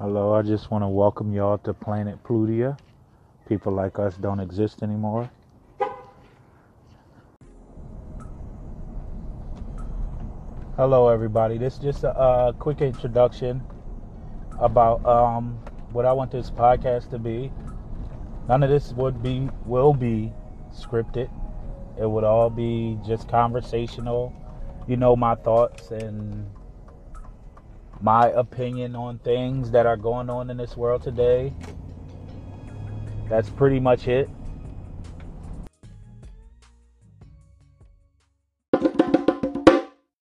Hello, I just want to welcome y'all to Planet Plutia. People like us don't exist anymore. Hello, everybody. This is just a, uh quick introduction about um, what I want this podcast to be. None of this would be will be scripted. It would all be just conversational. You know my thoughts and my opinion on things that are going on in this world today. That's pretty much it.